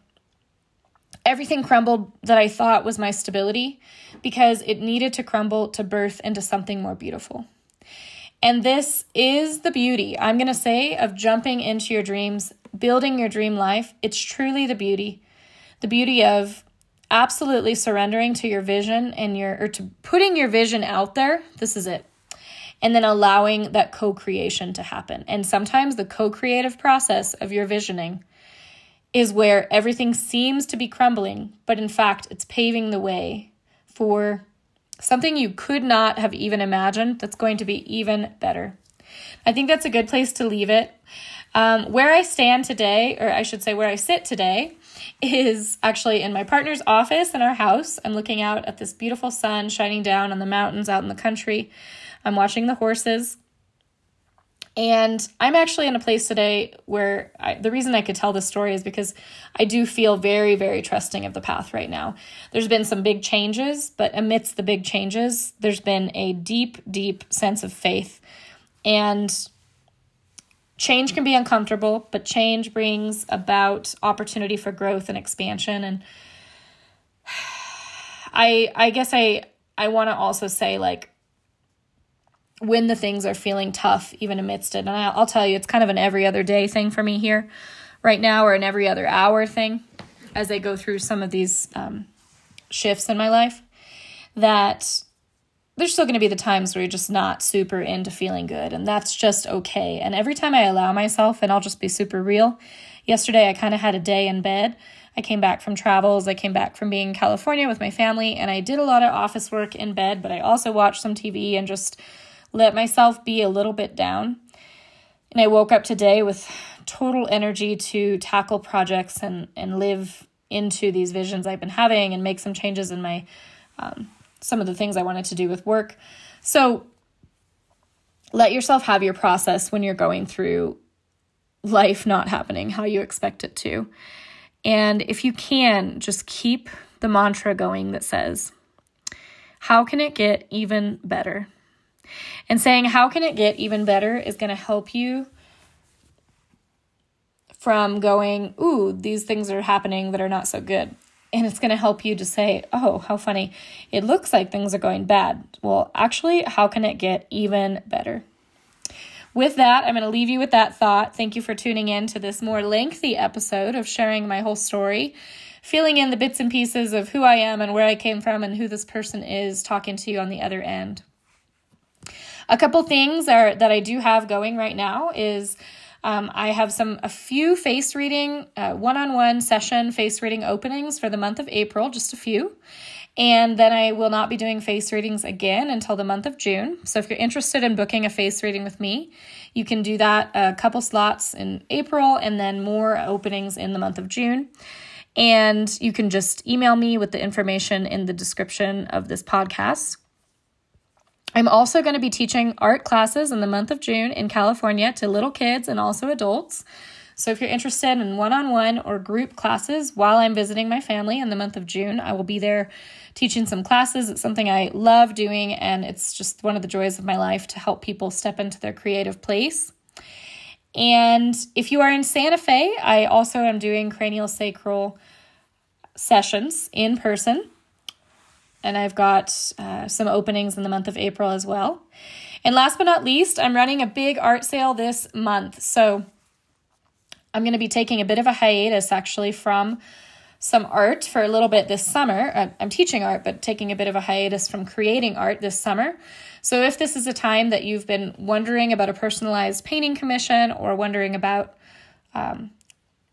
everything crumbled that I thought was my stability because it needed to crumble to birth into something more beautiful. And this is the beauty, I'm going to say, of jumping into your dreams, building your dream life. It's truly the beauty. The beauty of absolutely surrendering to your vision and your, or to putting your vision out there. This is it. And then allowing that co creation to happen. And sometimes the co creative process of your visioning is where everything seems to be crumbling, but in fact, it's paving the way for something you could not have even imagined that's going to be even better. I think that's a good place to leave it. Um, where I stand today, or I should say where I sit today, is actually in my partner's office in our house. I'm looking out at this beautiful sun shining down on the mountains out in the country. I'm watching the horses. And I'm actually in a place today where I, the reason I could tell this story is because I do feel very, very trusting of the path right now. There's been some big changes, but amidst the big changes, there's been a deep, deep sense of faith. And change can be uncomfortable, but change brings about opportunity for growth and expansion. And I, I guess I, I want to also say, like, when the things are feeling tough, even amidst it. And I'll tell you, it's kind of an every other day thing for me here right now, or an every other hour thing as I go through some of these um, shifts in my life. That there's still going to be the times where you're just not super into feeling good, and that's just okay. And every time I allow myself, and I'll just be super real, yesterday I kind of had a day in bed. I came back from travels. I came back from being in California with my family, and I did a lot of office work in bed, but I also watched some TV and just let myself be a little bit down. And I woke up today with total energy to tackle projects and, and live into these visions I've been having and make some changes in my um, some of the things I wanted to do with work. So let yourself have your process when you're going through life not happening how you expect it to. And if you can, just keep the mantra going that says, How can it get even better? And saying, How can it get even better is going to help you from going, Ooh, these things are happening that are not so good. And it's going to help you to say, Oh, how funny. It looks like things are going bad. Well, actually, how can it get even better? With that, I'm going to leave you with that thought. Thank you for tuning in to this more lengthy episode of sharing my whole story, filling in the bits and pieces of who I am and where I came from and who this person is talking to you on the other end. A couple things are that I do have going right now is um, I have some a few face reading uh, one-on-one session face reading openings for the month of April, just a few. And then I will not be doing face readings again until the month of June. So if you're interested in booking a face reading with me, you can do that a couple slots in April and then more openings in the month of June. And you can just email me with the information in the description of this podcast. I'm also going to be teaching art classes in the month of June in California to little kids and also adults. So if you're interested in one on one or group classes while I'm visiting my family in the month of June, I will be there teaching some classes. It's something I love doing, and it's just one of the joys of my life to help people step into their creative place. And if you are in Santa Fe, I also am doing cranial sacral sessions in person and I've got uh, some openings in the month of April as well. And last but not least, I'm running a big art sale this month. So I'm going to be taking a bit of a hiatus actually from some art for a little bit this summer. Uh, I'm teaching art, but taking a bit of a hiatus from creating art this summer. So if this is a time that you've been wondering about a personalized painting commission or wondering about um,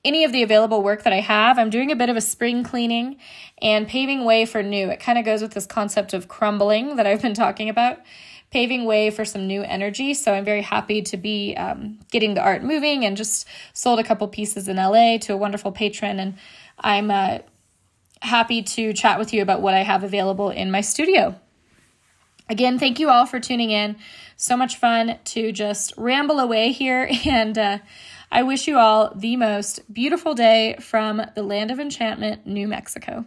any of the available work that I have. I'm doing a bit of a spring cleaning and paving way for new. It kind of goes with this concept of crumbling that I've been talking about, paving way for some new energy. So I'm very happy to be um, getting the art moving and just sold a couple pieces in LA to a wonderful patron. And I'm uh, happy to chat with you about what I have available in my studio. Again, thank you all for tuning in. So much fun to just ramble away here and, uh, I wish you all the most beautiful day from the land of enchantment, New Mexico.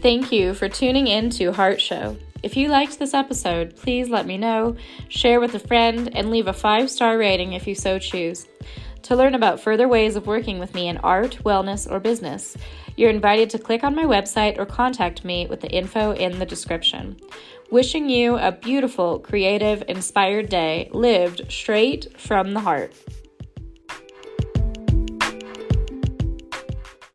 Thank you for tuning in to Heart Show. If you liked this episode, please let me know, share with a friend, and leave a five star rating if you so choose. To learn about further ways of working with me in art, wellness, or business, you're invited to click on my website or contact me with the info in the description. Wishing you a beautiful, creative, inspired day lived straight from the heart.